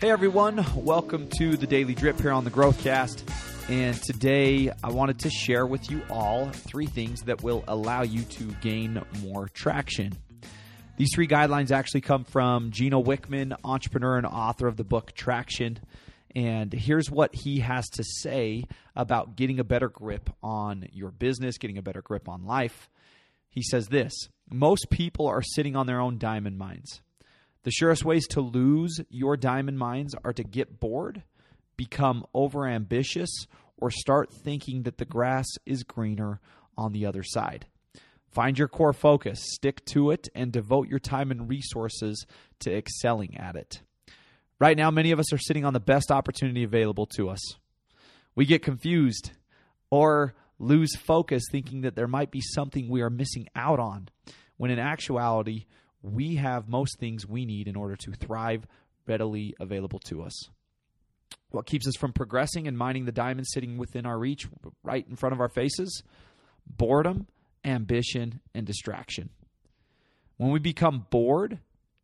Hey everyone, welcome to the Daily Drip here on the Growthcast. And today I wanted to share with you all three things that will allow you to gain more traction. These three guidelines actually come from Gino Wickman, entrepreneur and author of the book Traction. And here's what he has to say about getting a better grip on your business, getting a better grip on life. He says this Most people are sitting on their own diamond mines. The surest ways to lose your diamond mines are to get bored, become overambitious, or start thinking that the grass is greener on the other side. Find your core focus, stick to it, and devote your time and resources to excelling at it. Right now, many of us are sitting on the best opportunity available to us. We get confused or lose focus thinking that there might be something we are missing out on, when in actuality, we have most things we need in order to thrive readily available to us. What keeps us from progressing and mining the diamond sitting within our reach, right in front of our faces? Boredom, ambition, and distraction. When we become bored,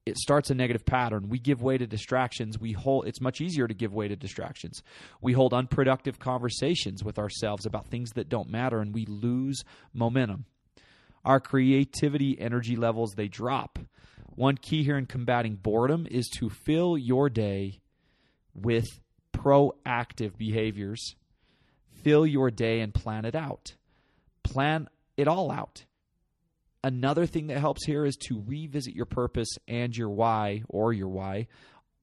it starts a negative pattern. We give way to distractions. We hold it's much easier to give way to distractions. We hold unproductive conversations with ourselves about things that don't matter and we lose momentum. Our creativity energy levels they drop. One key here in combating boredom is to fill your day with proactive behaviors. Fill your day and plan it out. Plan it all out. Another thing that helps here is to revisit your purpose and your why or your why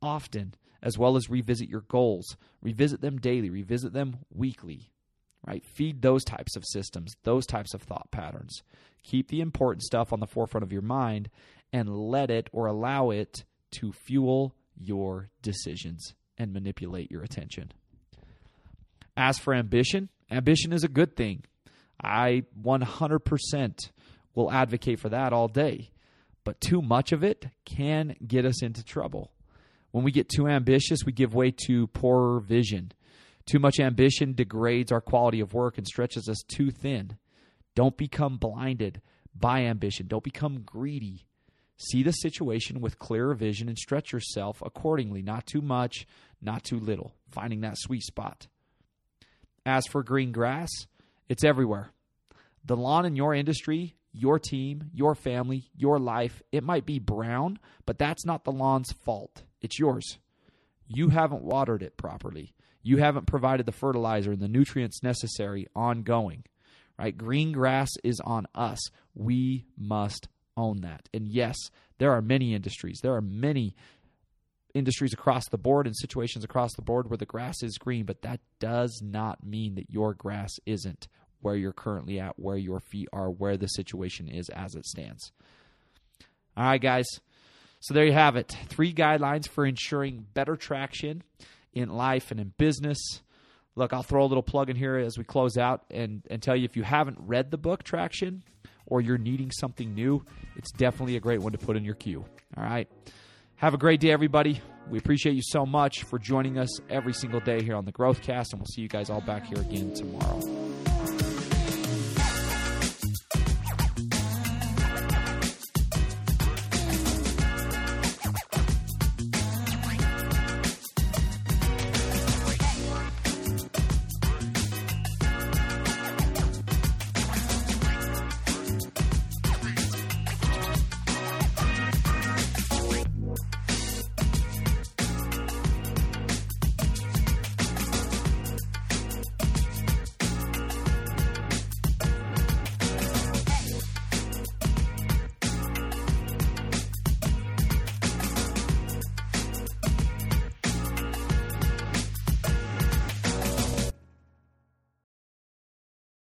often, as well as revisit your goals. Revisit them daily, revisit them weekly, right? Feed those types of systems, those types of thought patterns. Keep the important stuff on the forefront of your mind and let it or allow it to fuel your decisions and manipulate your attention. As for ambition, ambition is a good thing. I 100% will advocate for that all day. But too much of it can get us into trouble. When we get too ambitious, we give way to poor vision. Too much ambition degrades our quality of work and stretches us too thin. Don't become blinded by ambition. Don't become greedy. See the situation with clearer vision and stretch yourself accordingly, not too much, not too little, finding that sweet spot. As for green grass, it's everywhere. The lawn in your industry your team, your family, your life. It might be brown, but that's not the lawn's fault. It's yours. You haven't watered it properly. You haven't provided the fertilizer and the nutrients necessary ongoing. Right? Green grass is on us. We must own that. And yes, there are many industries. There are many industries across the board and situations across the board where the grass is green, but that does not mean that your grass isn't where you're currently at, where your feet are, where the situation is as it stands. All right, guys. So there you have it. Three guidelines for ensuring better traction in life and in business. Look, I'll throw a little plug in here as we close out and, and tell you if you haven't read the book Traction or you're needing something new, it's definitely a great one to put in your queue. All right. Have a great day, everybody. We appreciate you so much for joining us every single day here on the Growthcast, and we'll see you guys all back here again tomorrow.